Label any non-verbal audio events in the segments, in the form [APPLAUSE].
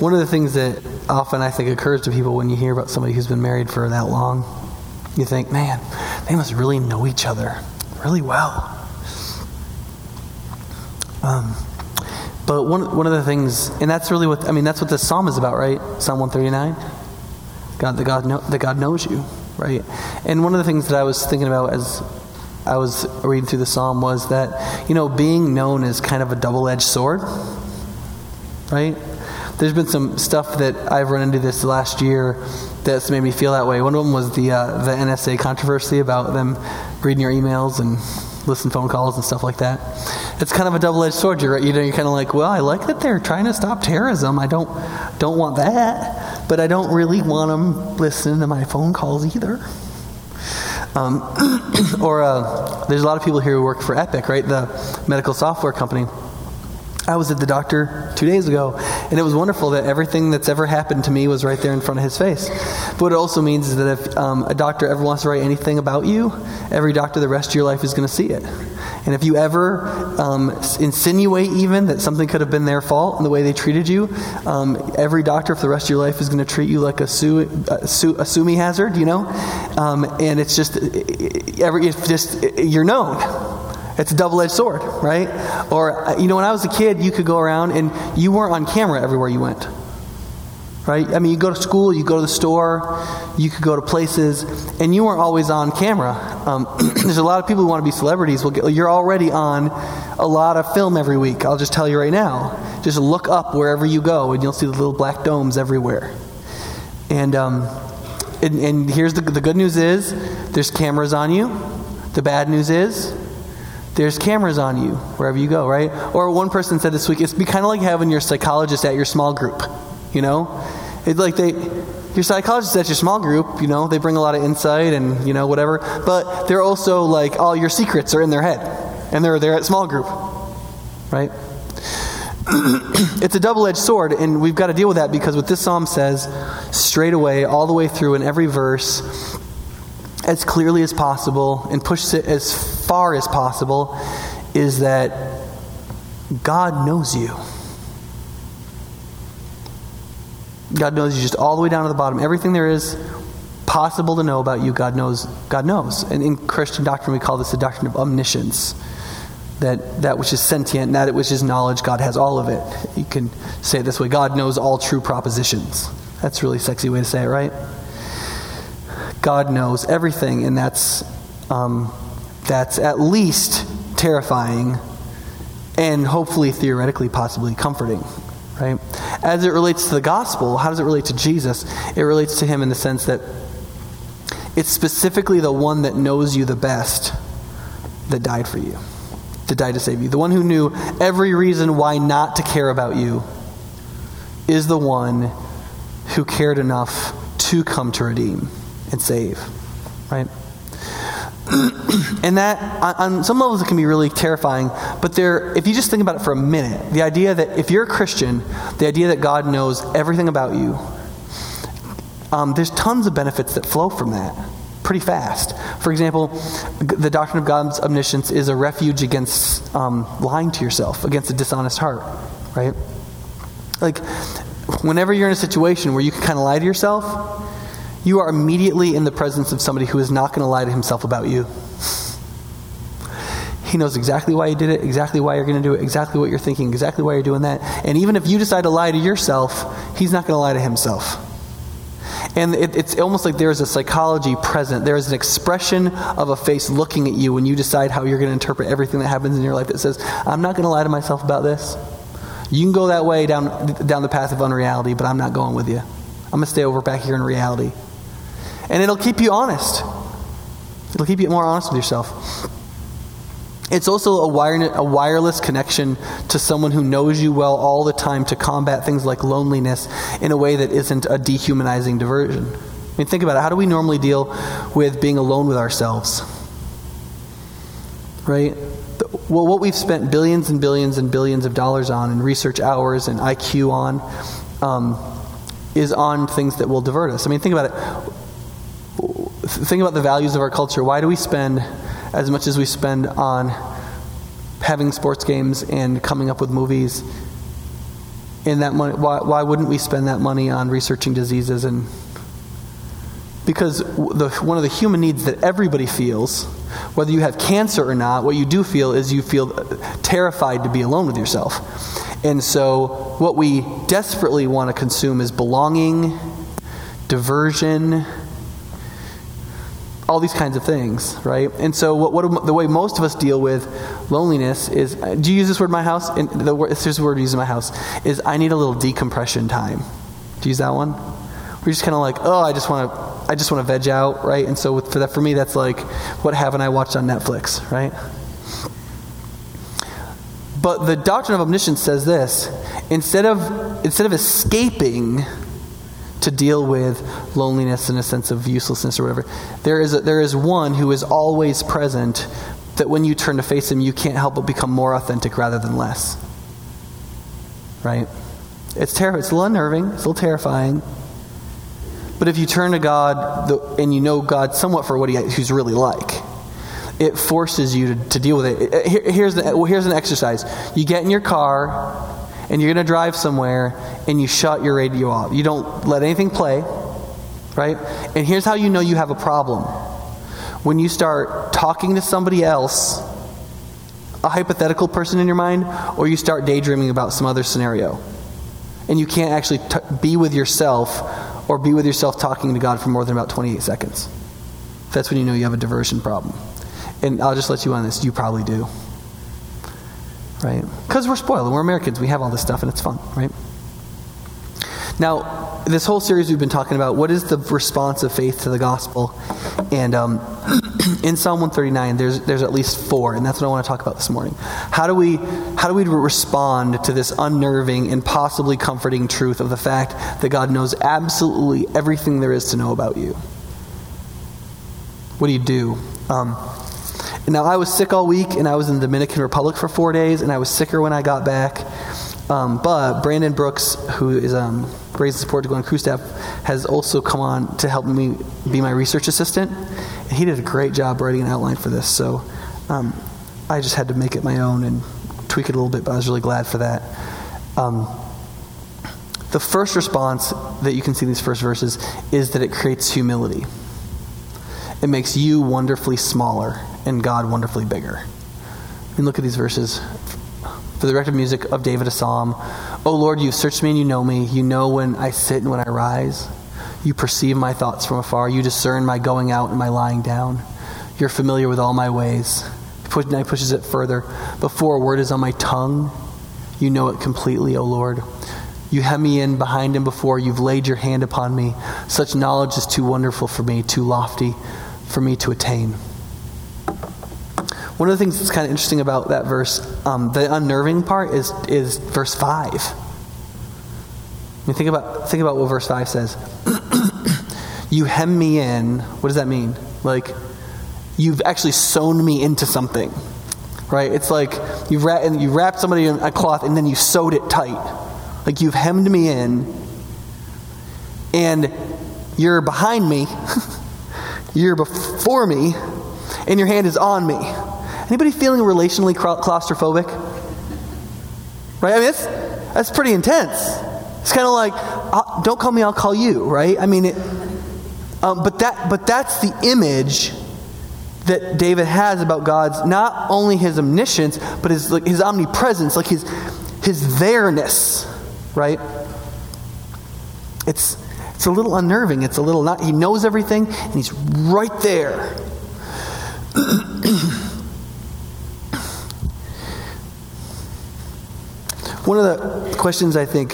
one of the things that often I think occurs to people when you hear about somebody who's been married for that long, you think, man, they must really know each other really well. Um, but one, one of the things, and that's really what, I mean, that's what this psalm is about, right? Psalm 139? God, that God, know, that God knows you, right? And one of the things that I was thinking about as I was reading through the psalm was that, you know, being known is kind of a double edged sword, right? There's been some stuff that I've run into this last year that's made me feel that way. One of them was the, uh, the NSA controversy about them reading your emails and listen phone calls and stuff like that. It's kind of a double-edged sword. You're, you know, you're kind of like, well, I like that they're trying to stop terrorism. I don't don't want that, but I don't really want them listening to my phone calls either. Um, [CLEARS THROAT] or uh, there's a lot of people here who work for Epic, right? The medical software company. I was at the doctor two days ago, and it was wonderful that everything that's ever happened to me was right there in front of his face. But what it also means is that if um, a doctor ever wants to write anything about you, every doctor the rest of your life is going to see it. And if you ever um, insinuate even that something could have been their fault in the way they treated you, um, every doctor for the rest of your life is going to treat you like a, su- a, su- a sumi hazard, you know? Um, and it's just, every, it's just, you're known. It's a double edged sword, right? Or, uh, you know, when I was a kid, you could go around and you weren't on camera everywhere you went. Right? I mean, you go to school, you go to the store, you could go to places, and you weren't always on camera. Um, [CLEARS THROAT] there's a lot of people who want to be celebrities. Well, you're already on a lot of film every week. I'll just tell you right now. Just look up wherever you go, and you'll see the little black domes everywhere. And, um, and, and here's the, the good news is there's cameras on you. The bad news is there's cameras on you wherever you go, right? Or one person said this week, it's be kind of like having your psychologist at your small group, you know? It's like they, your psychologist at your small group, you know, they bring a lot of insight and, you know, whatever, but they're also like, all your secrets are in their head, and they're there at small group, right? [CLEARS THROAT] it's a double edged sword, and we've got to deal with that because what this psalm says straight away, all the way through in every verse, as clearly as possible and pushes it as far as possible is that God knows you. God knows you just all the way down to the bottom. Everything there is possible to know about you, God knows. God knows. And in Christian doctrine, we call this the doctrine of omniscience. That that which is sentient, that which is knowledge, God has all of it. You can say it this way: God knows all true propositions. That's a really sexy way to say it, right? God knows everything, and that's, um, that's at least terrifying and hopefully, theoretically, possibly comforting. Right? As it relates to the gospel, how does it relate to Jesus? It relates to him in the sense that it's specifically the one that knows you the best that died for you, that died to save you. The one who knew every reason why not to care about you is the one who cared enough to come to redeem and save, right? [CLEARS THROAT] and that, on some levels, it can be really terrifying. But there, if you just think about it for a minute, the idea that if you're a Christian, the idea that God knows everything about you, um, there's tons of benefits that flow from that pretty fast. For example, the doctrine of God's omniscience is a refuge against um, lying to yourself, against a dishonest heart, right? Like, whenever you're in a situation where you can kind of lie to yourself, you are immediately in the presence of somebody who is not going to lie to himself about you. He knows exactly why you did it, exactly why you're going to do it, exactly what you're thinking, exactly why you're doing that. And even if you decide to lie to yourself, he's not going to lie to himself. And it, it's almost like there's a psychology present. There is an expression of a face looking at you when you decide how you're going to interpret everything that happens in your life that says, I'm not going to lie to myself about this. You can go that way down, down the path of unreality, but I'm not going with you. I'm going to stay over back here in reality. And it'll keep you honest. It'll keep you more honest with yourself. It's also a, wire, a wireless connection to someone who knows you well all the time to combat things like loneliness in a way that isn't a dehumanizing diversion. I mean, think about it. How do we normally deal with being alone with ourselves? Right? Well, what we've spent billions and billions and billions of dollars on, and research hours and IQ on, um, is on things that will divert us. I mean, think about it think about the values of our culture. Why do we spend as much as we spend on having sports games and coming up with movies And that money, why, why wouldn't we spend that money on researching diseases and because the, one of the human needs that everybody feels, whether you have cancer or not, what you do feel is you feel terrified to be alone with yourself. And so, what we desperately want to consume is belonging, diversion, all these kinds of things, right? And so, what, what, the way most of us deal with loneliness is do you use this word in my house? And the word, here's the word we use in my house is I need a little decompression time. Do you use that one? We're just kind of like, oh, I just want to I just want to veg out, right? And so for that, for me, that's like, what haven't I watched on Netflix, right? But the doctrine of omniscience says this: instead of instead of escaping to deal with loneliness and a sense of uselessness or whatever, there is a, there is one who is always present. That when you turn to face him, you can't help but become more authentic rather than less. Right? It's terrible. It's a little unnerving. It's a little terrifying. But if you turn to God the, and you know God somewhat for what he, He's really like, it forces you to, to deal with it. Here, here's, the, well, here's an exercise. You get in your car and you're going to drive somewhere and you shut your radio off. You don't let anything play, right? And here's how you know you have a problem. When you start talking to somebody else, a hypothetical person in your mind, or you start daydreaming about some other scenario. And you can't actually t- be with yourself or be with yourself talking to God for more than about 28 seconds. That's when you know you have a diversion problem. And I'll just let you on this. You probably do. Right? Because we're spoiled. We're Americans. We have all this stuff and it's fun, right? Now, this whole series we've been talking about what is the response of faith to the gospel? And um, [CLEARS THROAT] in Psalm 139, there's, there's at least four, and that's what I want to talk about this morning. How do we, how do we respond to this unnerving and possibly comforting truth of the fact that God knows absolutely everything there is to know about you? What do you do? Um, now, I was sick all week, and I was in the Dominican Republic for four days, and I was sicker when I got back. Um, but Brandon Brooks, who is um, raising support to go on Cru staff, has also come on to help me be my research assistant. And he did a great job writing an outline for this. So um, I just had to make it my own and tweak it a little bit, but I was really glad for that. Um, the first response that you can see in these first verses is that it creates humility. It makes you wonderfully smaller and God wonderfully bigger. I mean, look at these verses for the director of music of David a psalm. O Lord, you've searched me and you know me. You know when I sit and when I rise. You perceive my thoughts from afar. You discern my going out and my lying down. You're familiar with all my ways. Now he pushes it further. Before a word is on my tongue, you know it completely, O Lord. You hem me in behind and before. You've laid your hand upon me. Such knowledge is too wonderful for me, too lofty for me to attain. One of the things that's kind of interesting about that verse, um, the unnerving part, is, is verse 5. I mean, think about, think about what verse 5 says. [CLEARS THROAT] you hem me in. What does that mean? Like, you've actually sewn me into something. Right? It's like you've, and you wrapped somebody in a cloth and then you sewed it tight. Like you've hemmed me in, and you're behind me, [LAUGHS] you're before me, and your hand is on me. Anybody feeling relationally claustrophobic? Right? I mean, that's, that's pretty intense. It's kind of like, uh, don't call me, I'll call you, right? I mean, it, um, but, that, but that's the image that David has about God's, not only his omniscience, but his, like, his omnipresence, like his, his there-ness, right? It's, it's a little unnerving. It's a little not, he knows everything, and he's right there. [CLEARS THROAT] One of the questions I think,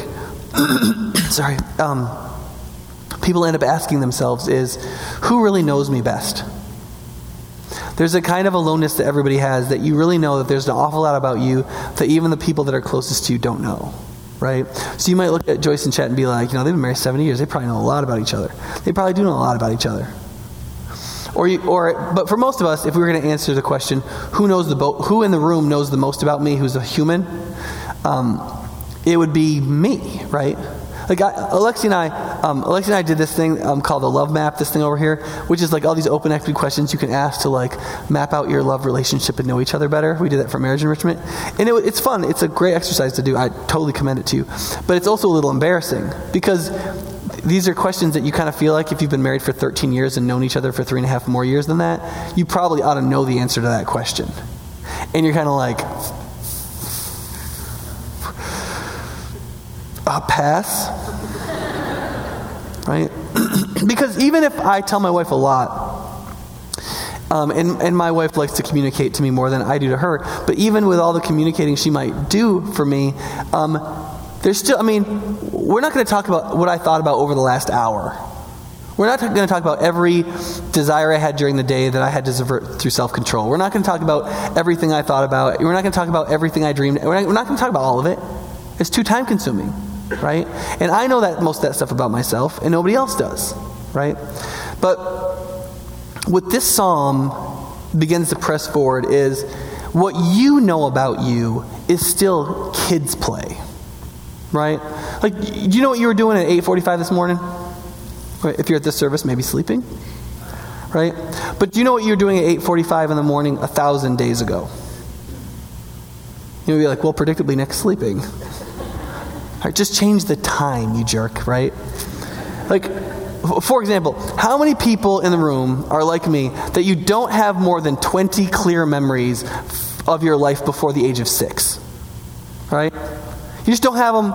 [CLEARS THROAT] sorry, um, people end up asking themselves is who really knows me best? There's a kind of aloneness that everybody has that you really know that there's an awful lot about you that even the people that are closest to you don't know. Right? So you might look at Joyce and Chet and be like, you know, they've been married 70 years. They probably know a lot about each other. They probably do know a lot about each other. Or, you, or, but for most of us, if we were going to answer the question, who knows the bo- who in the room knows the most about me? Who's a human? um, it would be me, right? Like I, Alexi and I, um, Alexi and I did this thing um, called the love map. This thing over here, which is like all these open-ended questions you can ask to like map out your love relationship and know each other better. We did that for marriage enrichment, and it, it's fun. It's a great exercise to do. I totally commend it to you, but it's also a little embarrassing because these are questions that you kind of feel like if you've been married for 13 years and known each other for three and a half more years than that, you probably ought to know the answer to that question. And you're kind of like, a pass. Right? [CLEARS THROAT] because even if I tell my wife a lot, um, and, and my wife likes to communicate to me more than I do to her, but even with all the communicating she might do for me, um, there's still, I mean, we're not going to talk about what I thought about over the last hour. We're not going to talk about every desire I had during the day that I had to subvert through self control. We're not going to talk about everything I thought about. We're not going to talk about everything I dreamed. We're not, we're not going to talk about all of it. It's too time consuming right? And I know that most of that stuff about myself, and nobody else does, right? But what this psalm begins to press forward is what you know about you is still kids play, right? Like, do you know what you were doing at 8:45 this morning? If you're at this service, maybe sleeping, right? But do you know what you were doing at 8:45 in the morning a thousand days ago? You'd be like, well, predictably next sleeping. [LAUGHS] Just change the time, you jerk, right? Like, for example, how many people in the room are like me that you don't have more than 20 clear memories of your life before the age of six? Right? You just don't have them,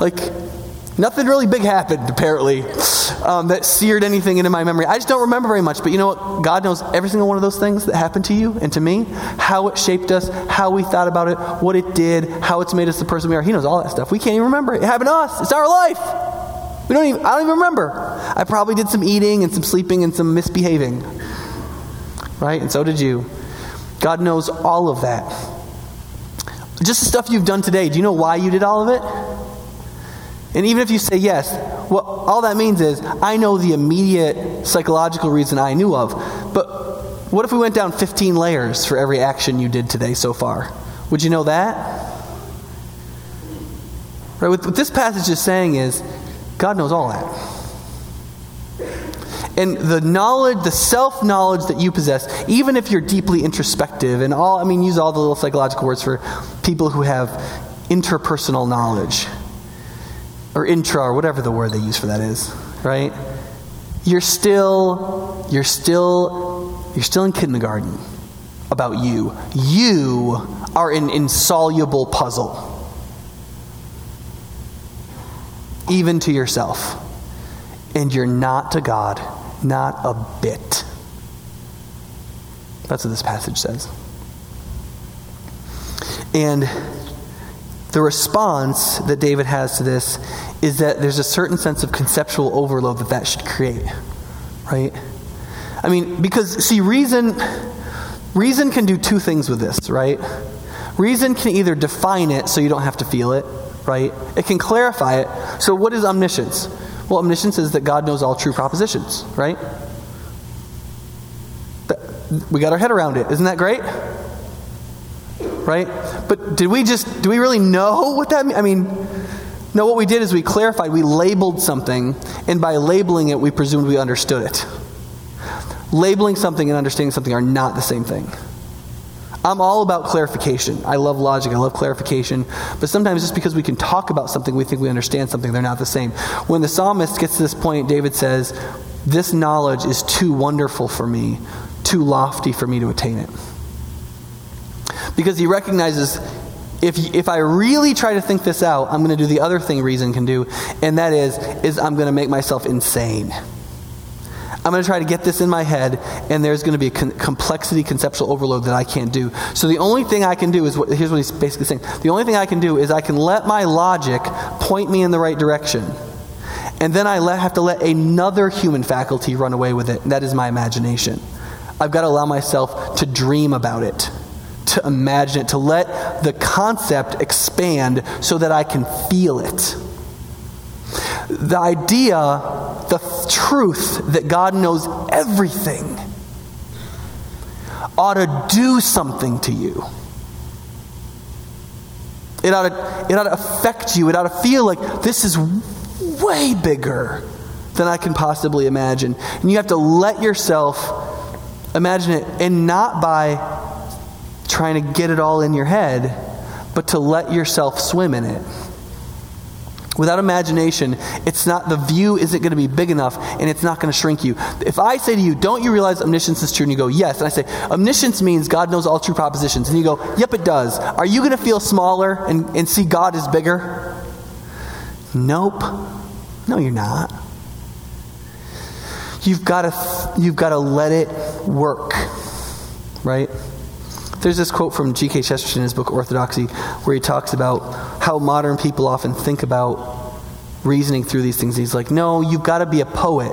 like, nothing really big happened, apparently um, that seared anything into my memory. I just don't remember very much. But you know what? God knows every single one of those things that happened to you and to me, how it shaped us, how we thought about it, what it did, how it's made us the person we are. He knows all that stuff. We can't even remember it. It happened to us. It's our life. We don't even, I don't even remember. I probably did some eating and some sleeping and some misbehaving. Right? And so did you. God knows all of that. Just the stuff you've done today. Do you know why you did all of it? And even if you say yes, well, all that means is I know the immediate psychological reason I knew of. But what if we went down 15 layers for every action you did today so far? Would you know that? Right, what, what this passage is saying is God knows all that. And the knowledge, the self knowledge that you possess, even if you're deeply introspective and all, I mean, use all the little psychological words for people who have interpersonal knowledge or intra or whatever the word they use for that is, right? You're still you're still you're still in kindergarten about you. You are an insoluble puzzle. Even to yourself. And you're not to God, not a bit. That's what this passage says. And the response that David has to this is that there's a certain sense of conceptual overload that that should create, right? I mean, because see, reason reason can do two things with this, right? Reason can either define it so you don't have to feel it, right? It can clarify it. So, what is omniscience? Well, omniscience is that God knows all true propositions, right? We got our head around it. Isn't that great? Right? But did we just, do we really know what that means? I mean, no, what we did is we clarified, we labeled something, and by labeling it, we presumed we understood it. Labeling something and understanding something are not the same thing. I'm all about clarification. I love logic, I love clarification. But sometimes just because we can talk about something, we think we understand something, they're not the same. When the psalmist gets to this point, David says, This knowledge is too wonderful for me, too lofty for me to attain it because he recognizes if, if I really try to think this out, I'm going to do the other thing reason can do, and that is, is I'm going to make myself insane. I'm going to try to get this in my head, and there's going to be a con- complexity, conceptual overload that I can't do. So the only thing I can do is what, here's what he's basically saying. The only thing I can do is I can let my logic point me in the right direction, and then I let, have to let another human faculty run away with it, and that is my imagination. I've got to allow myself to dream about it to imagine it, to let the concept expand so that I can feel it. The idea, the truth that God knows everything ought to do something to you. It ought to, it ought to affect you. It ought to feel like this is way bigger than I can possibly imagine. And you have to let yourself imagine it, and not by trying to get it all in your head, but to let yourself swim in it. Without imagination, it's not the view isn't going to be big enough and it's not going to shrink you. If I say to you, "Don't you realize omniscience is true?" and you go, "Yes." And I say, "Omniscience means God knows all true propositions." And you go, "Yep, it does." Are you going to feel smaller and, and see God is bigger? Nope. No, you're not. You've got to you've got to let it work. Right? There's this quote from G.K. Chesterton in his book Orthodoxy where he talks about how modern people often think about reasoning through these things. He's like, no, you've got to be a poet.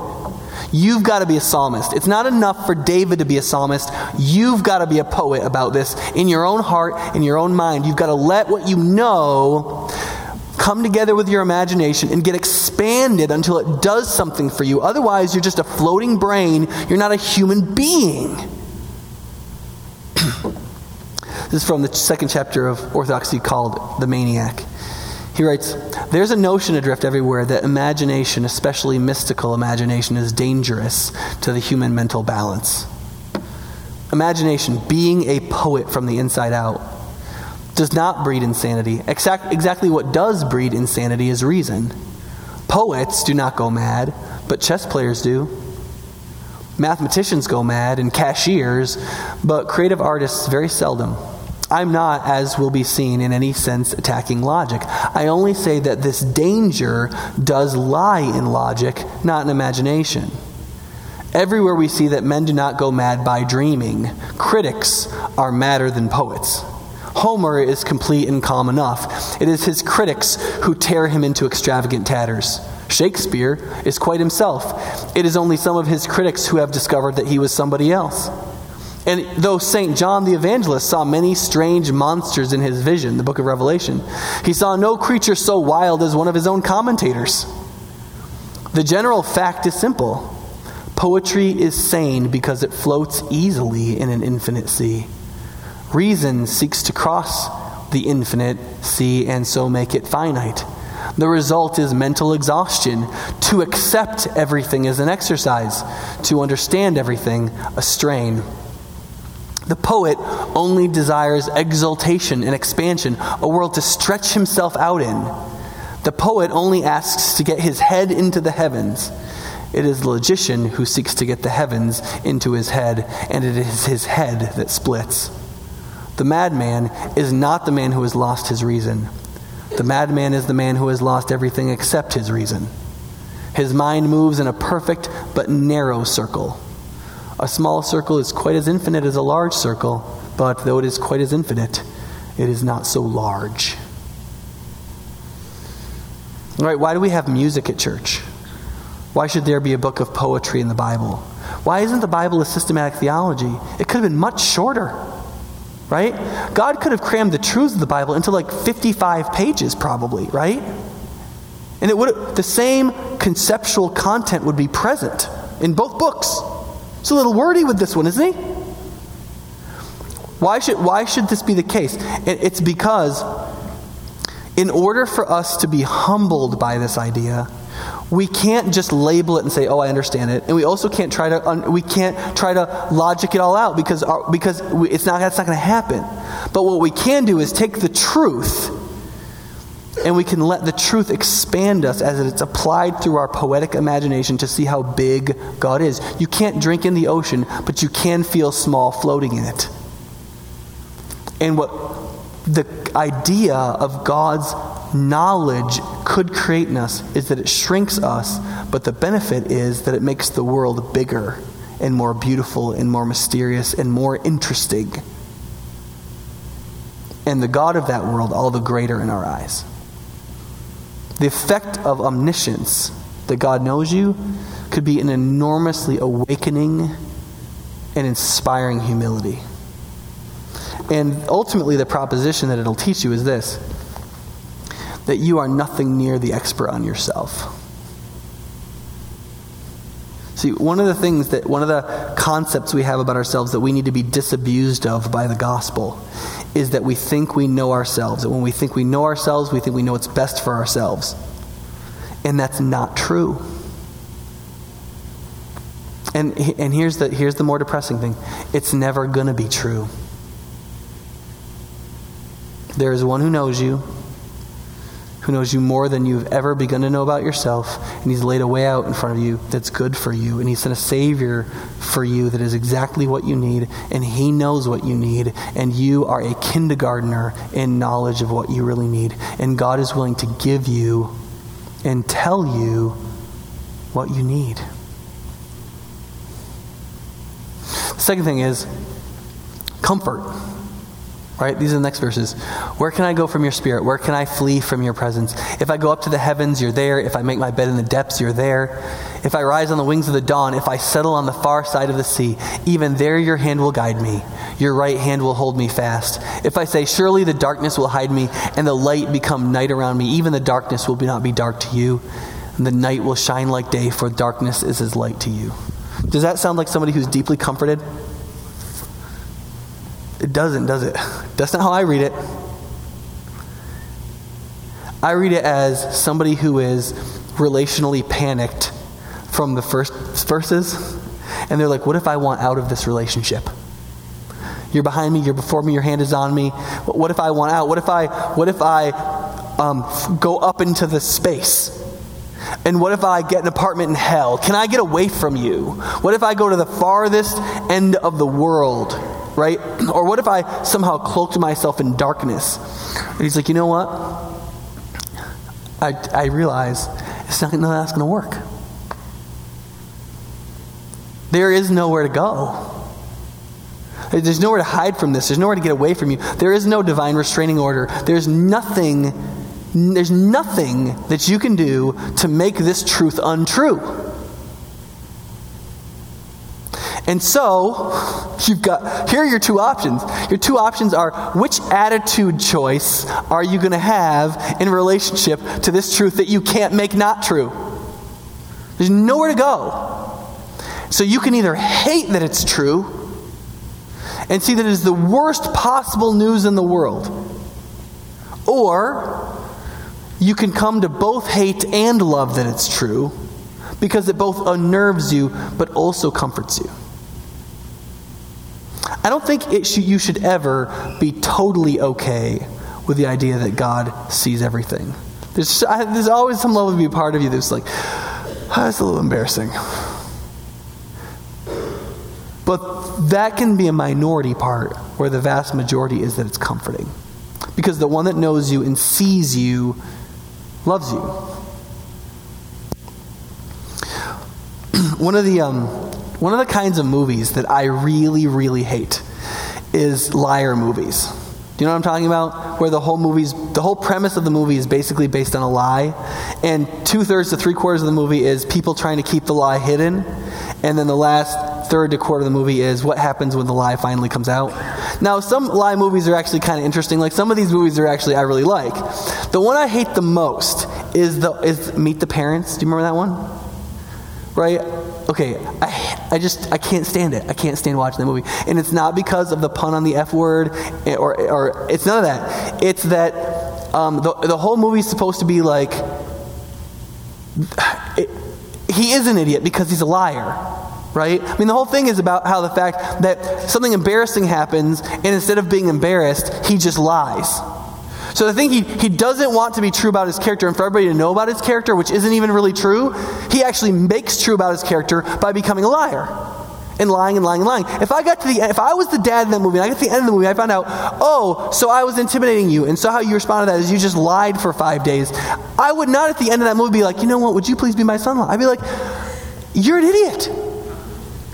You've got to be a psalmist. It's not enough for David to be a psalmist. You've got to be a poet about this in your own heart, in your own mind. You've got to let what you know come together with your imagination and get expanded until it does something for you. Otherwise, you're just a floating brain. You're not a human being. [CLEARS THROAT] This is from the second chapter of Orthodoxy called The Maniac. He writes There's a notion adrift everywhere that imagination, especially mystical imagination, is dangerous to the human mental balance. Imagination, being a poet from the inside out, does not breed insanity. Exact, exactly what does breed insanity is reason. Poets do not go mad, but chess players do. Mathematicians go mad and cashiers, but creative artists very seldom. I'm not, as will be seen, in any sense attacking logic. I only say that this danger does lie in logic, not in imagination. Everywhere we see that men do not go mad by dreaming. Critics are madder than poets. Homer is complete and calm enough. It is his critics who tear him into extravagant tatters. Shakespeare is quite himself. It is only some of his critics who have discovered that he was somebody else. And though St. John the Evangelist saw many strange monsters in his vision, the book of Revelation, he saw no creature so wild as one of his own commentators. The general fact is simple poetry is sane because it floats easily in an infinite sea. Reason seeks to cross the infinite sea and so make it finite. The result is mental exhaustion. To accept everything is an exercise, to understand everything, a strain. The poet only desires exaltation and expansion, a world to stretch himself out in. The poet only asks to get his head into the heavens. It is the logician who seeks to get the heavens into his head, and it is his head that splits. The madman is not the man who has lost his reason. The madman is the man who has lost everything except his reason. His mind moves in a perfect but narrow circle. A small circle is quite as infinite as a large circle, but though it is quite as infinite, it is not so large. All right, why do we have music at church? Why should there be a book of poetry in the Bible? Why isn't the Bible a systematic theology? It could have been much shorter, right? God could have crammed the truths of the Bible into like 55 pages, probably, right? And it would the same conceptual content would be present in both books. It's a little wordy with this one, isn't he? Why should, why should this be the case? It's because, in order for us to be humbled by this idea, we can't just label it and say, "Oh, I understand it," and we also can't try to we can't try to logic it all out because our, because it's not that's not going to happen. But what we can do is take the truth and we can let the truth expand us as it's applied through our poetic imagination to see how big God is. You can't drink in the ocean, but you can feel small floating in it. And what the idea of God's knowledge could create in us is that it shrinks us, but the benefit is that it makes the world bigger and more beautiful and more mysterious and more interesting. And the God of that world, all the greater in our eyes. The effect of omniscience, that God knows you, could be an enormously awakening and inspiring humility. And ultimately, the proposition that it'll teach you is this that you are nothing near the expert on yourself. See, one of the things that, one of the concepts we have about ourselves that we need to be disabused of by the gospel is that we think we know ourselves. That when we think we know ourselves, we think we know what's best for ourselves. And that's not true. And, and here's, the, here's the more depressing thing it's never going to be true. There is one who knows you, who knows you more than you've ever begun to know about yourself, and He's laid a way out in front of you that's good for you, and He sent a Savior for you that is exactly what you need, and He knows what you need, and you are a kindergartner in knowledge of what you really need, and God is willing to give you and tell you what you need. The second thing is comfort. Right? These are the next verses. Where can I go from your spirit? Where can I flee from your presence? If I go up to the heavens, you're there. If I make my bed in the depths, you're there. If I rise on the wings of the dawn, if I settle on the far side of the sea, even there your hand will guide me. Your right hand will hold me fast. If I say, Surely the darkness will hide me, and the light become night around me, even the darkness will not be dark to you, and the night will shine like day, for darkness is as light to you. Does that sound like somebody who's deeply comforted? It doesn't, does it? That's not how I read it. I read it as somebody who is relationally panicked from the first verses. And they're like, what if I want out of this relationship? You're behind me, you're before me, your hand is on me. What if I want out? What if I, what if I um, go up into the space? And what if I get an apartment in hell? Can I get away from you? What if I go to the farthest end of the world? Right? Or what if I somehow cloaked myself in darkness? And he's like, you know what? I, I realize it's not, no, that's going to work. There is nowhere to go. There's nowhere to hide from this. There's nowhere to get away from you. There is no divine restraining order. There's nothing there's nothing that you can do to make this truth untrue. And so, you've got here are your two options. Your two options are which attitude choice are you going to have in relationship to this truth that you can't make not true? There's nowhere to go. So you can either hate that it's true and see that it is the worst possible news in the world, or you can come to both hate and love that it's true because it both unnerves you but also comforts you. I don't think should, you should ever be totally okay with the idea that God sees everything. There's, I, there's always some level of be part of you that's like, oh, that's a little embarrassing. But that can be a minority part where the vast majority is that it's comforting. Because the one that knows you and sees you loves you. [CLEARS THROAT] one of the um, one of the kinds of movies that I really, really hate is liar movies. Do you know what I'm talking about? Where the whole movie's the whole premise of the movie is basically based on a lie, and two thirds to three quarters of the movie is people trying to keep the lie hidden, and then the last third to quarter of the movie is what happens when the lie finally comes out. Now, some lie movies are actually kind of interesting. Like some of these movies are actually I really like. The one I hate the most is the is Meet the Parents. Do you remember that one? Right? okay, I, I just, I can't stand it. I can't stand watching the movie. And it's not because of the pun on the F word, eh, or, or it's none of that. It's that um, the, the whole movie is supposed to be like, [SIGHS] it, he is an idiot because he's a liar right? I mean, the whole thing is about how the fact that something embarrassing happens, and instead of being embarrassed, he just lies. So the thing he, he doesn't want to be true about his character and for everybody to know about his character, which isn't even really true, he actually makes true about his character by becoming a liar. And lying and lying and lying. If I got to the if I was the dad in that movie and I got to the end of the movie, I found out, oh, so I was intimidating you, and so how you responded to that is you just lied for five days. I would not at the end of that movie be like, you know what, would you please be my son-in-law? I'd be like, you're an idiot.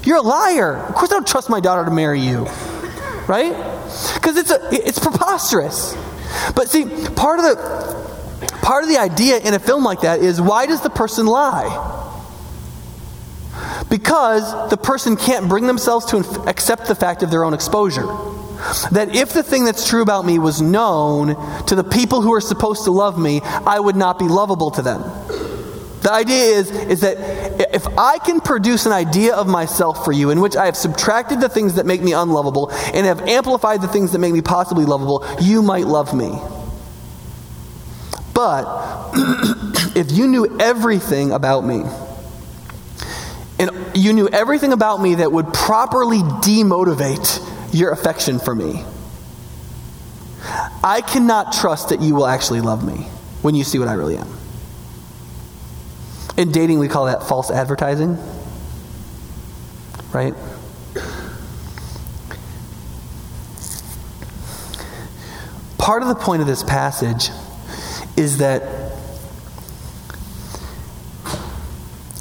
You're a liar. Of course I don't trust my daughter to marry you. Right? Because it's a it's preposterous. But see, part of the part of the idea in a film like that is why does the person lie? Because the person can't bring themselves to accept the fact of their own exposure. That if the thing that's true about me was known to the people who are supposed to love me, I would not be lovable to them. The idea is, is that if I can produce an idea of myself for you in which I have subtracted the things that make me unlovable and have amplified the things that make me possibly lovable, you might love me. But [CLEARS THROAT] if you knew everything about me, and you knew everything about me that would properly demotivate your affection for me, I cannot trust that you will actually love me when you see what I really am. In dating, we call that false advertising, right? Part of the point of this passage is that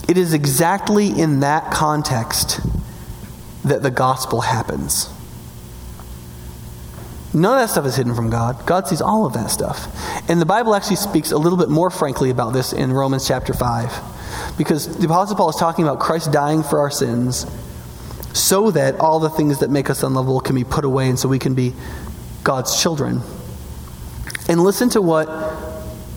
it is exactly in that context that the gospel happens. None of that stuff is hidden from God. God sees all of that stuff. And the Bible actually speaks a little bit more frankly about this in Romans chapter 5. Because the Apostle Paul is talking about Christ dying for our sins so that all the things that make us unlovable can be put away and so we can be God's children. And listen to what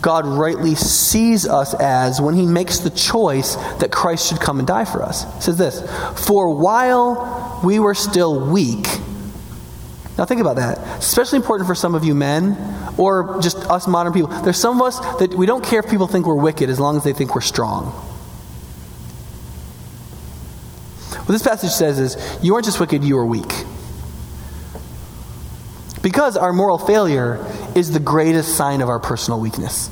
God rightly sees us as when he makes the choice that Christ should come and die for us. He says this For while we were still weak, now think about that. Especially important for some of you men or just us modern people. There's some of us that we don't care if people think we're wicked as long as they think we're strong. What this passage says is you weren't just wicked, you were weak. Because our moral failure is the greatest sign of our personal weakness,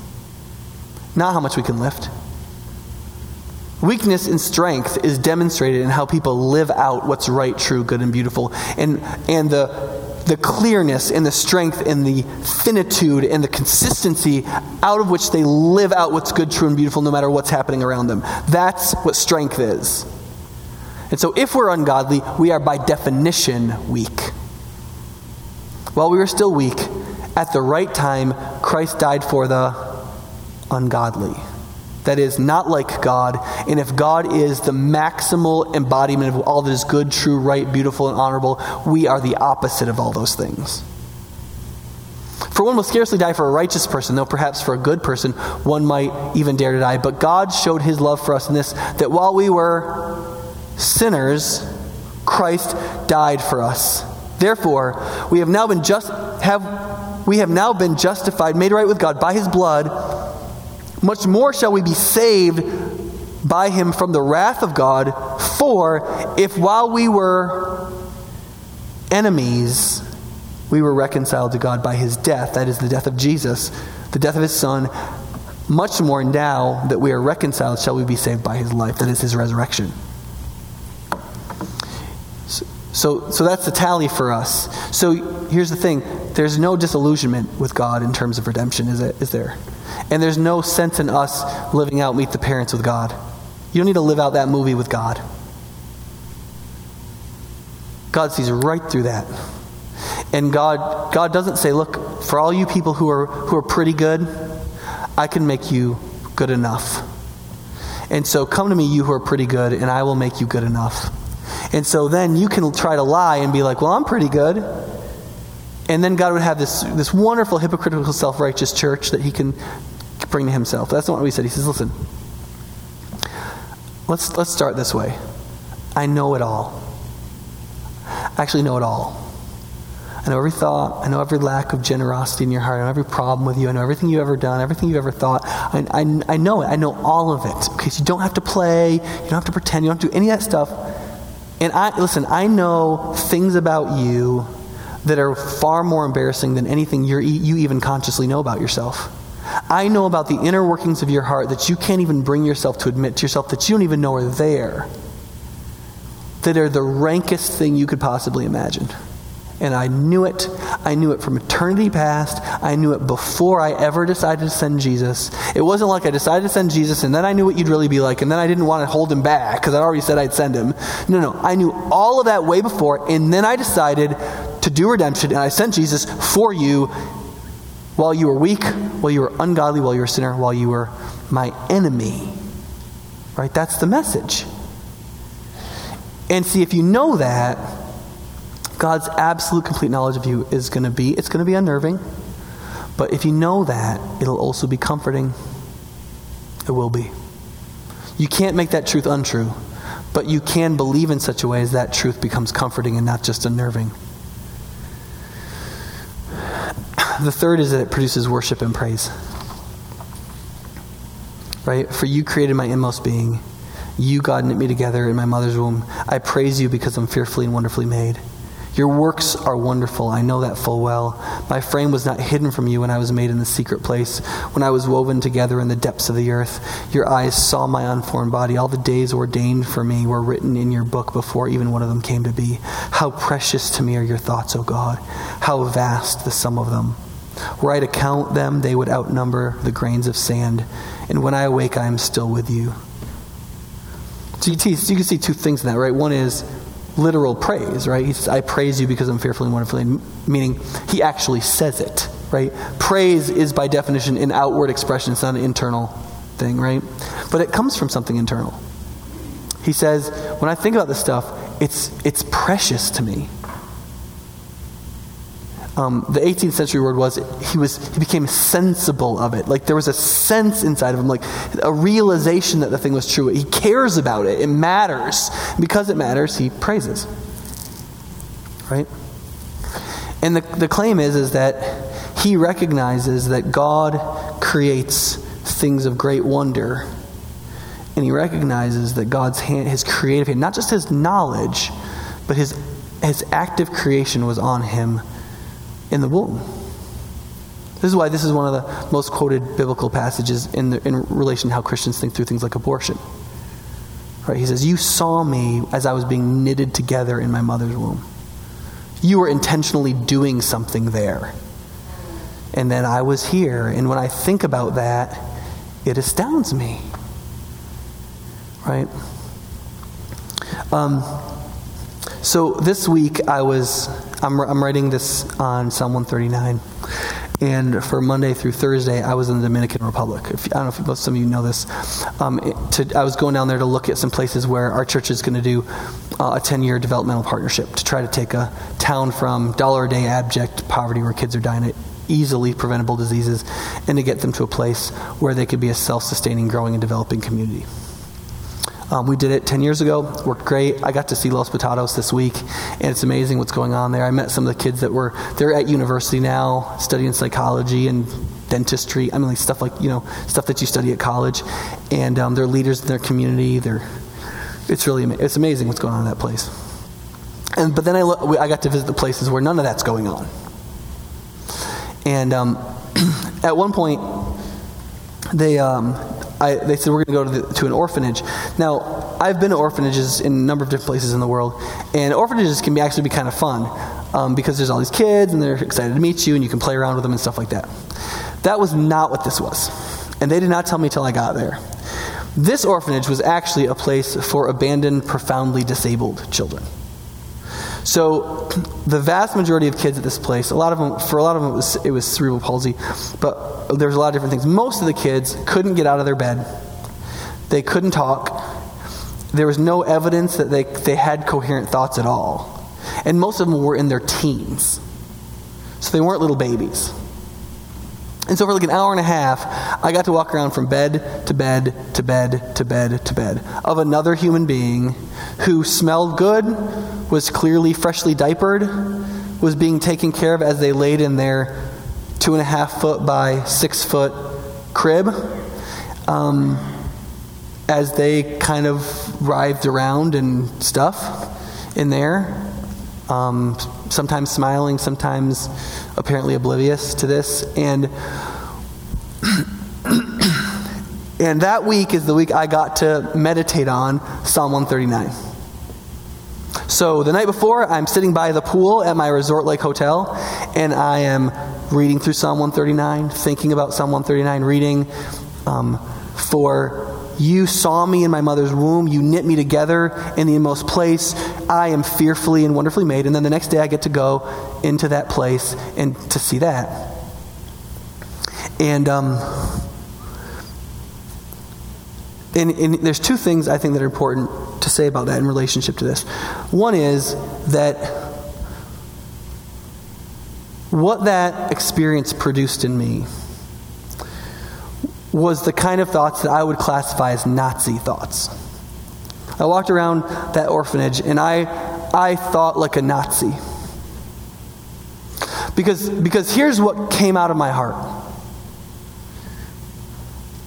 not how much we can lift. Weakness and strength is demonstrated in how people live out what's right, true, good, and beautiful. And, and the the clearness and the strength and the finitude and the consistency out of which they live out what's good, true, and beautiful no matter what's happening around them. That's what strength is. And so, if we're ungodly, we are by definition weak. While we were still weak, at the right time, Christ died for the ungodly that is not like God. And if God is the maximal embodiment of all that is good, true, right, beautiful, and honorable, we are the opposite of all those things. For one will scarcely die for a righteous person, though perhaps for a good person one might even dare to die. But God showed his love for us in this that while we were sinners, Christ died for us. Therefore, we have now been just have we have now been justified, made right with God by his blood much more shall we be saved by him from the wrath of God. For if while we were enemies, we were reconciled to God by his death, that is, the death of Jesus, the death of his Son, much more now that we are reconciled shall we be saved by his life, that is, his resurrection. So, so that's the tally for us. So here's the thing there's no disillusionment with God in terms of redemption, is, it, is there? And there's no sense in us living out Meet the Parents with God. You don't need to live out that movie with God. God sees right through that. And God, God doesn't say, look, for all you people who are, who are pretty good, I can make you good enough. And so come to me, you who are pretty good, and I will make you good enough. And so then you can try to lie and be like, well, I'm pretty good. And then God would have this, this wonderful, hypocritical, self righteous church that he can bring to himself. That's not what he said. He says, listen, let's, let's start this way. I know it all. I actually know it all. I know every thought. I know every lack of generosity in your heart. I know every problem with you. I know everything you've ever done, everything you've ever thought. I, I, I know it. I know all of it. So you don't have to play. You don't have to pretend. You don't have to do any of that stuff. And I, listen, I know things about you that are far more embarrassing than anything you even consciously know about yourself. I know about the inner workings of your heart that you can't even bring yourself to admit to yourself that you don't even know are there, that are the rankest thing you could possibly imagine. And I knew it. I knew it from eternity past. I knew it before I ever decided to send Jesus. It wasn't like I decided to send Jesus and then I knew what you'd really be like and then I didn't want to hold him back because I already said I'd send him. No, no. I knew all of that way before and then I decided to do redemption and I sent Jesus for you while you were weak, while you were ungodly, while you were a sinner, while you were my enemy. Right? That's the message. And see, if you know that, God's absolute complete knowledge of you is going to be, it's going to be unnerving. But if you know that, it'll also be comforting. It will be. You can't make that truth untrue, but you can believe in such a way as that truth becomes comforting and not just unnerving. The third is that it produces worship and praise. right? For you created my inmost being. You, God, knit me together in my mother's womb. I praise you because I'm fearfully and wonderfully made. Your works are wonderful. I know that full well. My frame was not hidden from you when I was made in the secret place, when I was woven together in the depths of the earth. Your eyes saw my unformed body. All the days ordained for me were written in your book before even one of them came to be. How precious to me are your thoughts, O God. How vast the sum of them. Were I to count them, they would outnumber the grains of sand. And when I awake, I am still with you. So you, can see two things in that, right? One is literal praise, right? He says, I praise you because I'm fearfully and wonderfully, meaning he actually says it, right? Praise is by definition an outward expression, it's not an internal thing, right? But it comes from something internal. He says, when I think about this stuff, it's, it's precious to me. Um, the 18th century word was he was he became sensible of it. Like there was a sense inside of him like a realization that the thing was true. He cares about it. It matters. Because it matters he praises. Right? And the, the claim is is that he recognizes that god creates things of great wonder. And he recognizes that god's hand his creative hand not just his knowledge but his his active creation was on him in the womb. This is why this is one of the most quoted biblical passages in, the, in relation to how Christians think through things like abortion. Right? He says, You saw me as I was being knitted together in my mother's womb. You were intentionally doing something there. And then I was here. And when I think about that, it astounds me. Right? Um, so this week I was I'm, I'm writing this on Psalm 139. And for Monday through Thursday, I was in the Dominican Republic. If, I don't know if some of you know this. Um, to, I was going down there to look at some places where our church is going to do uh, a 10 year developmental partnership to try to take a town from dollar a day abject poverty where kids are dying of easily preventable diseases and to get them to a place where they could be a self sustaining, growing, and developing community. Um, we did it 10 years ago, worked great. I got to see Los Potatos this week, and it's amazing what's going on there. I met some of the kids that were, they're at university now, studying psychology and dentistry. I mean, like stuff like, you know, stuff that you study at college. And um, they're leaders in their community. They're, it's really, it's amazing what's going on in that place. And, but then I, look, I got to visit the places where none of that's going on. And um, [CLEARS THROAT] at one point, they, um, I, they said, we're going to go to, the, to an orphanage. Now, I've been to orphanages in a number of different places in the world, and orphanages can be actually be kind of fun um, because there's all these kids, and they're excited to meet you, and you can play around with them and stuff like that. That was not what this was. And they did not tell me till I got there. This orphanage was actually a place for abandoned, profoundly disabled children. So, the vast majority of kids at this place, a lot of them, for a lot of them, it was, it was cerebral palsy, but there's a lot of different things. Most of the kids couldn't get out of their bed, they couldn't talk. There was no evidence that they, they had coherent thoughts at all. And most of them were in their teens. So they weren't little babies. And so for like an hour and a half, I got to walk around from bed to bed to bed to bed to bed of another human being who smelled good, was clearly freshly diapered, was being taken care of as they laid in their two and a half foot by six foot crib. Um, as they kind of writhed around and stuff in there. Um, sometimes smiling, sometimes apparently oblivious to this. And [COUGHS] and that week is the week I got to meditate on Psalm 139. So the night before, I'm sitting by the pool at my Resort Lake Hotel, and I am reading through Psalm 139, thinking about Psalm 139, reading um, for you saw me in my mother's womb. You knit me together in the inmost place. I am fearfully and wonderfully made. And then the next day I get to go into that place and to see that. And, um, and, and there's two things I think that are important to say about that in relationship to this. One is that what that experience produced in me was the kind of thoughts that I would classify as Nazi thoughts. I walked around that orphanage and I, I thought like a Nazi. Because, because here's what came out of my heart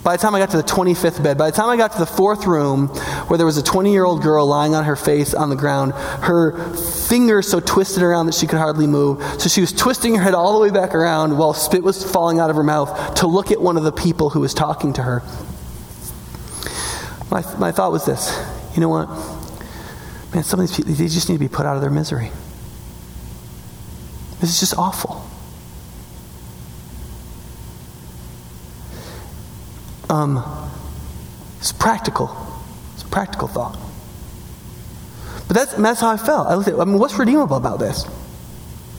By the time I got to the 25th bed, by the time I got to the fourth room where there was a 20 year old girl lying on her face on the ground, her fingers so twisted around that she could hardly move. So she was twisting her head all the way back around while spit was falling out of her mouth to look at one of the people who was talking to her. My, my thought was this you know what? Man, some of these people, they just need to be put out of their misery. This is just awful. Um, it's practical. It's a practical thought. But that's, that's how I felt. I looked at, I mean, what's redeemable about this?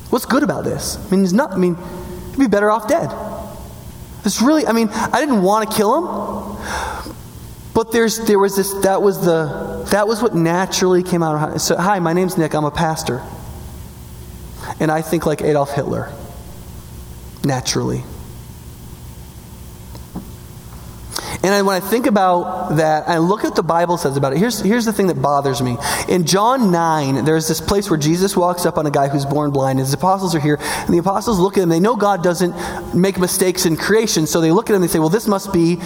What's good about this? I mean, it's not, I mean, you'd be better off dead. It's really, I mean, I didn't want to kill him, but there's, there was this, that was the, that was what naturally came out of, so, hi, my name's Nick, I'm a pastor. And I think like Adolf Hitler, naturally. And when I think about that, I look at what the Bible says about it. Here's, here's the thing that bothers me. In John 9, there's this place where Jesus walks up on a guy who's born blind. His apostles are here, and the apostles look at him. They know God doesn't make mistakes in creation, so they look at him and they say, Well, this must be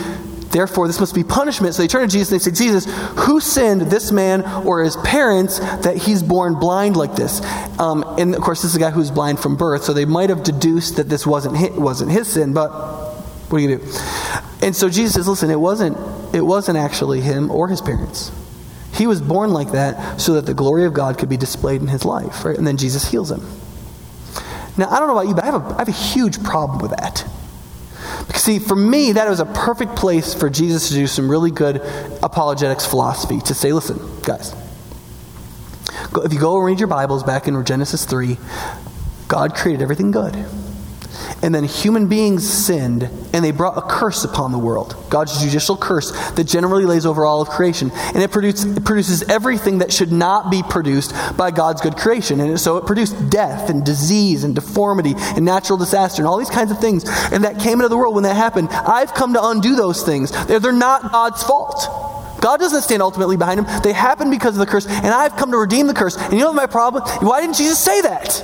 Therefore, this must be punishment. So they turn to Jesus and they say, Jesus, who sinned, this man or his parents, that he's born blind like this? Um, and of course, this is a guy who's blind from birth, so they might have deduced that this wasn't his, wasn't his sin, but what do you do? And so Jesus says, listen, it wasn't, it wasn't actually him or his parents. He was born like that so that the glory of God could be displayed in his life, right? And then Jesus heals him. Now, I don't know about you, but I have a, I have a huge problem with that. Because, see, for me, that was a perfect place for Jesus to do some really good apologetics philosophy to say, listen, guys, if you go and read your Bibles back in Genesis 3, God created everything good. And then human beings sinned, and they brought a curse upon the world. God's judicial curse that generally lays over all of creation. And it, produce, it produces everything that should not be produced by God's good creation. And so it produced death and disease and deformity and natural disaster and all these kinds of things. And that came into the world when that happened. I've come to undo those things. They're, they're not God's fault. God doesn't stand ultimately behind them. They happen because of the curse, and I've come to redeem the curse. And you know my problem? Why didn't Jesus say that?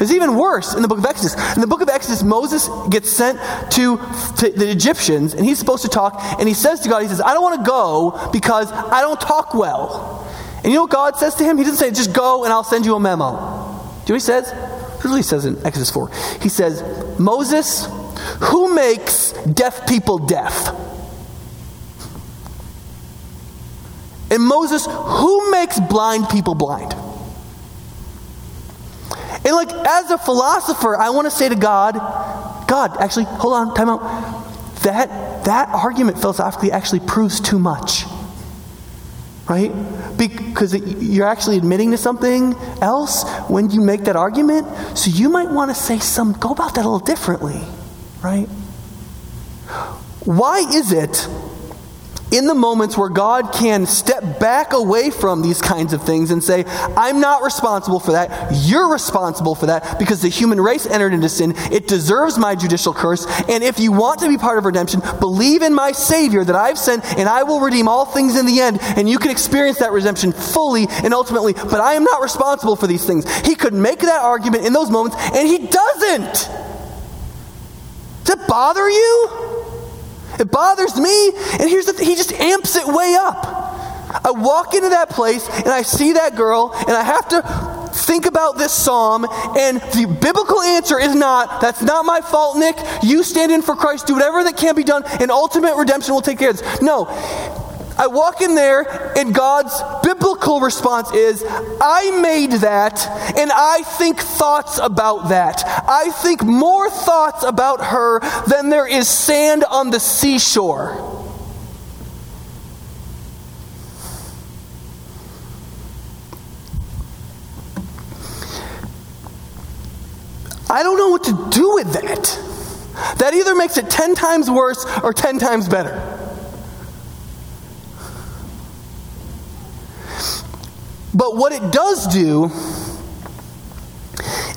It's even worse in the book of Exodus. In the book of Exodus, Moses gets sent to, to, the Egyptians, and he's supposed to talk, and he says to God, he says, I don't want to go because I don't talk well. And you know what God says to him? He doesn't say, just go and I'll send you a memo. Do you know he says? Here's what he says in Exodus 4. He says, Moses, who makes deaf people deaf? And Moses, who makes blind people blind? And like as a philosopher, I want to say to God, God, actually, hold on, time out. That that argument philosophically actually proves too much. Right? Because you're actually admitting to something else when you make that argument. So you might want to say some go about that a little differently. Right? Why is it in the moments where God can step back away from these kinds of things and say, I'm not responsible for that. You're responsible for that because the human race entered into sin. It deserves my judicial curse. And if you want to be part of redemption, believe in my Savior that I've sent and I will redeem all things in the end. And you can experience that redemption fully and ultimately. But I am not responsible for these things. He could make that argument in those moments and he doesn't. Does it bother you? It bothers me. And here's the thing he just amps it way up. I walk into that place and I see that girl and I have to think about this psalm and the biblical answer is not that's not my fault nick you stand in for christ do whatever that can be done and ultimate redemption will take care of this no I walk in there, and God's biblical response is, I made that, and I think thoughts about that. I think more thoughts about her than there is sand on the seashore. I don't know what to do with that. That either makes it 10 times worse or 10 times better. But what it does do,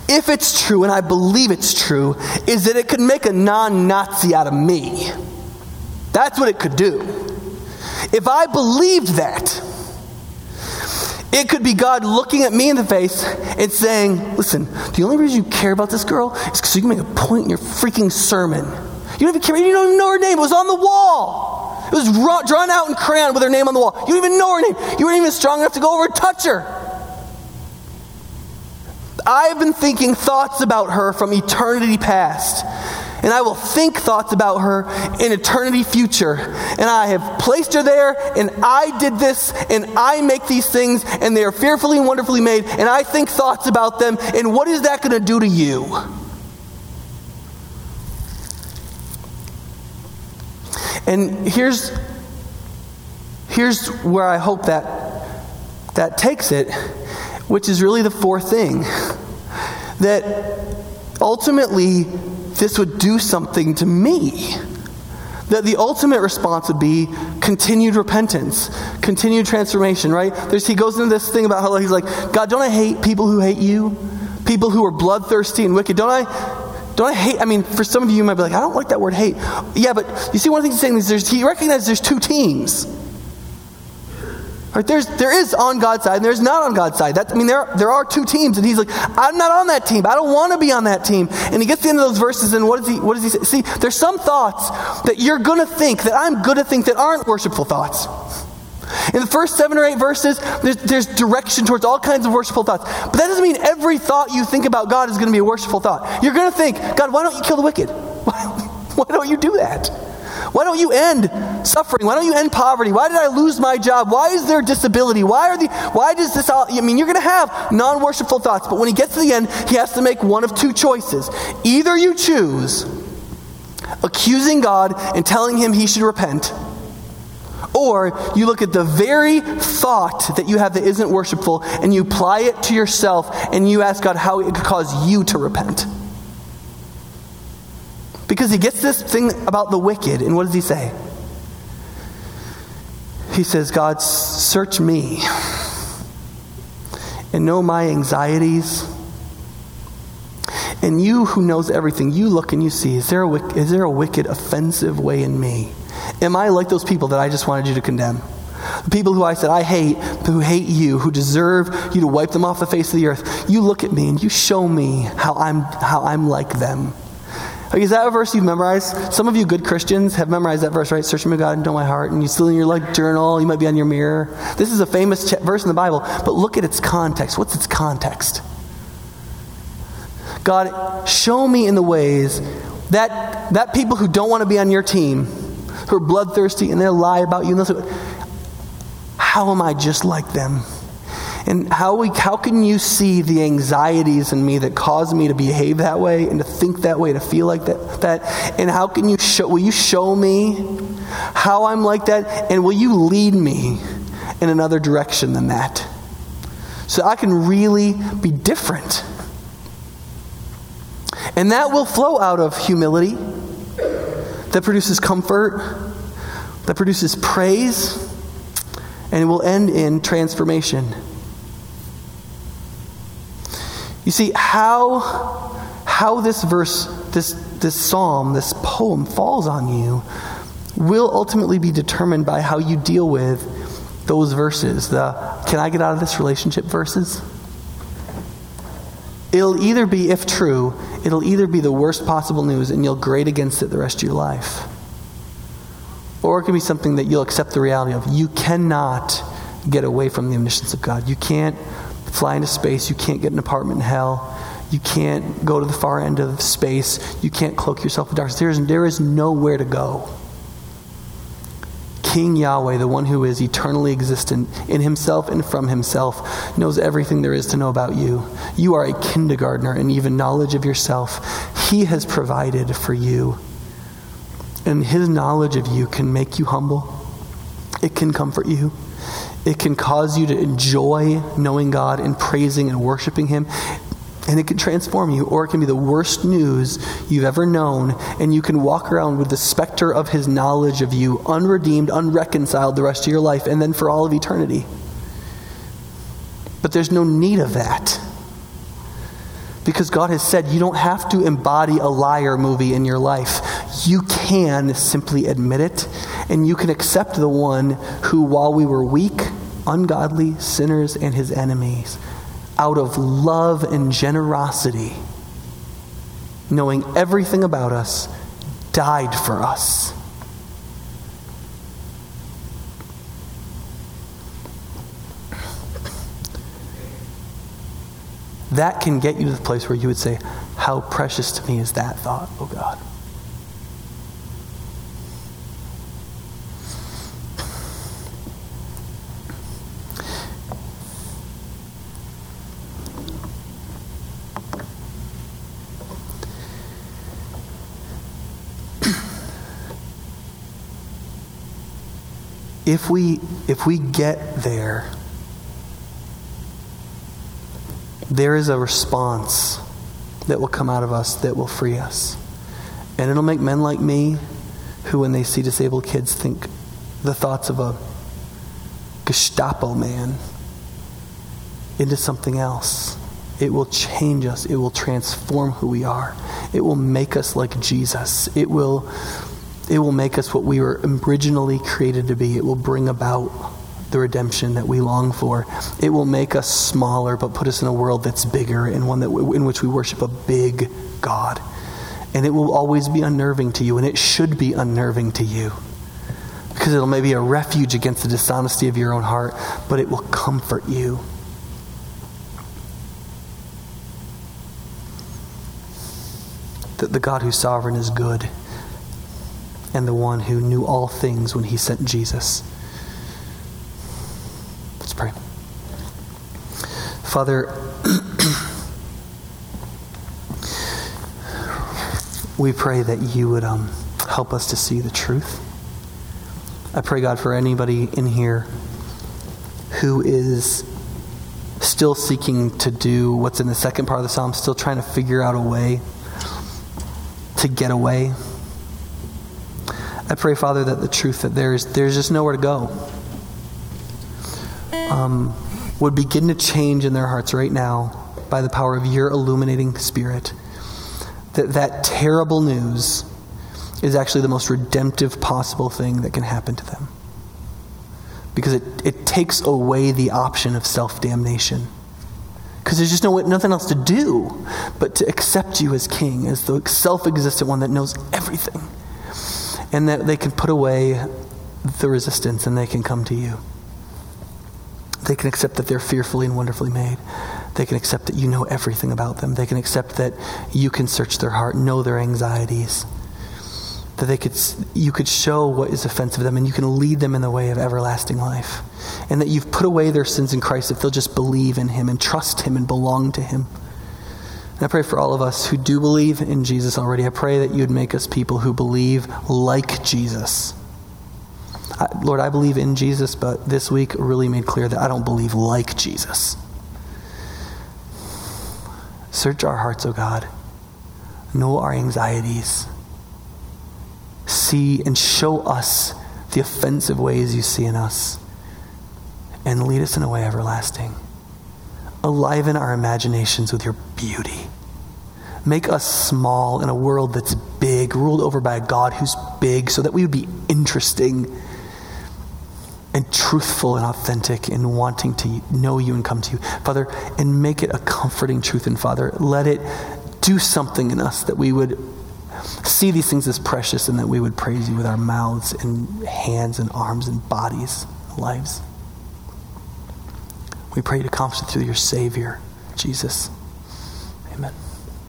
if it's true, and I believe it's true, is that it could make a non Nazi out of me. That's what it could do. If I believed that, it could be God looking at me in the face and saying, Listen, the only reason you care about this girl is because you can make a point in your freaking sermon. You don't even care. You don't even know her name. It was on the wall. It was drawn out in crayon with her name on the wall. You don't even know her name. You weren't even strong enough to go over and touch her. I've been thinking thoughts about her from eternity past. And I will think thoughts about her in eternity future. And I have placed her there, and I did this, and I make these things, and they are fearfully and wonderfully made, and I think thoughts about them. And what is that going to do to you? And here's, here's where I hope that, that takes it, which is really the fourth thing. That ultimately, this would do something to me. That the ultimate response would be continued repentance, continued transformation, right? There's, he goes into this thing about how he's like, God, don't I hate people who hate you? People who are bloodthirsty and wicked? Don't I don't I hate? I mean, for some of you, you might be like, I don't like that word hate. Yeah, but you see, one of the things he's saying is there's, he recognizes there's two teams. Right? There's, there is on God's side and there's not on God's side. That, I mean, there, there are two teams. And he's like, I'm not on that team. I don't want to be on that team. And he gets into those verses and what does he, what does he say? See, there's some thoughts that you're going to think, that I'm going to think that aren't worshipful thoughts. In the first seven or eight verses, there's, there's, direction towards all kinds of worshipful thoughts. But that doesn't mean every thought you think about God is going to be a worshipful thought. You're going to think, God, why don't you kill the wicked? [LAUGHS] Why, why don't you do that? Why don't you end suffering? Why don't you end poverty? Why did I lose my job? Why is there disability? Why are the why does this all I mean you're gonna have non-worshipful thoughts, but when he gets to the end, he has to make one of two choices. Either you choose accusing God and telling him he should repent or you look at the very thought that you have that isn't worshipful and you apply it to yourself and you ask God how it could cause you to repent. Because he gets this thing about the wicked, and what does he say? He says, God, search me and know my anxieties. And you who knows everything, you look and you see, is there a, is there a wicked, offensive way in me? Am I like those people that I just wanted you to condemn? The people who I said I hate, who hate you, who deserve you to wipe them off the face of the earth. You look at me and you show me how I'm, how I'm like them. Like, is that a verse you've memorized? Some of you good Christians have memorized that verse, right? Search me, God, and know my heart. And you still in your like journal. You might be on your mirror. This is a famous ch- verse in the Bible, but look at its context. What's its context? God, show me in the ways that that people who don't want to be on your team who are bloodthirsty and they'll lie about you. And how am I just like them? And how, we, how can you see the anxieties in me that cause me to behave that way and to think that way, to feel like that? that and how can you show, will you show me how I'm like that? And will you lead me in another direction than that? So I can really be different. And that will flow out of humility that produces comfort, that produces praise, and it will end in transformation. You see, how, how this verse, this, this psalm, this poem falls on you will ultimately be determined by how you deal with those verses. The can I get out of this relationship verses? It'll either be, if true, it'll either be the worst possible news and you'll grade against it the rest of your life. Or it can be something that you'll accept the reality of. You cannot get away from the omniscience of God. You can't fly into space. You can't get an apartment in hell. You can't go to the far end of space. You can't cloak yourself in darkness. There is, there is nowhere to go. King Yahweh, the one who is eternally existent in himself and from himself, knows everything there is to know about you. You are a kindergartner in even knowledge of yourself. He has provided for you. And his knowledge of you can make you humble, it can comfort you. It can cause you to enjoy knowing God and praising and worshiping Him. And it can transform you, or it can be the worst news you've ever known, and you can walk around with the specter of His knowledge of you, unredeemed, unreconciled the rest of your life, and then for all of eternity. But there's no need of that. Because God has said you don't have to embody a liar movie in your life. You can simply admit it, and you can accept the one who, while we were weak, ungodly, sinners, and his enemies, out of love and generosity, knowing everything about us, died for us. That can get you to the place where you would say, How precious to me is that thought, oh God. If we if we get there there is a response that will come out of us that will free us. And it'll make men like me who when they see disabled kids think the thoughts of a gestapo man into something else. It will change us. It will transform who we are. It will make us like jesus. It will it will make us what we were originally created to be. It will bring about the redemption that we long for. It will make us smaller, but put us in a world that's bigger and one that in which we worship a big God. And it will always be unnerving to you, and it should be unnerving to you. Because it'll maybe a refuge against the dishonesty of your own heart, but it will comfort you. That the God who's sovereign is good and the one who knew all things when he sent Jesus. Let's pray. Father, [CLEARS THROAT] we pray that you would um, help us to see the truth. I pray, God, for anybody in here who is still seeking to do what's in the second part of the psalm, still trying to figure out a way to get away I pray, Father, that the truth that there's, there's just nowhere to go um, would begin to change in their hearts right now by the power of your illuminating spirit. That that terrible news is actually the most redemptive possible thing that can happen to them. Because it, it takes away the option of self damnation. Because there's just no, nothing else to do but to accept you as king, as the self existent one that knows everything and that they can put away the resistance and they can come to you. They can accept that they're fearfully and wonderfully made. They can accept that you know everything about them. They can accept that you can search their heart, know their anxieties. That they could, you could show what is offensive to them and you can lead them in the way of everlasting life. And that you've put away their sins in Christ if they'll just believe in Him and trust Him and belong to Him. And I pray for all of us who do believe in Jesus already. I pray that you'd make us people who believe like Jesus. I, Lord, I believe in Jesus, but this week really made clear that I don't believe like Jesus. Search our hearts, O oh God. Know our anxieties. See and show us the offensive ways you see in us. And lead us in a way everlasting. Aliven our imaginations with your beauty. Make us small in a world that's big, ruled over by a God who's big, so that we would be interesting and truthful and authentic in wanting to know you and come to you. Father, and make it a comforting truth. And Father, let it do something in us that we would see these things as precious and that we would praise you with our mouths and hands and arms and bodies, lives. We pray you to comfort through your Savior, Jesus.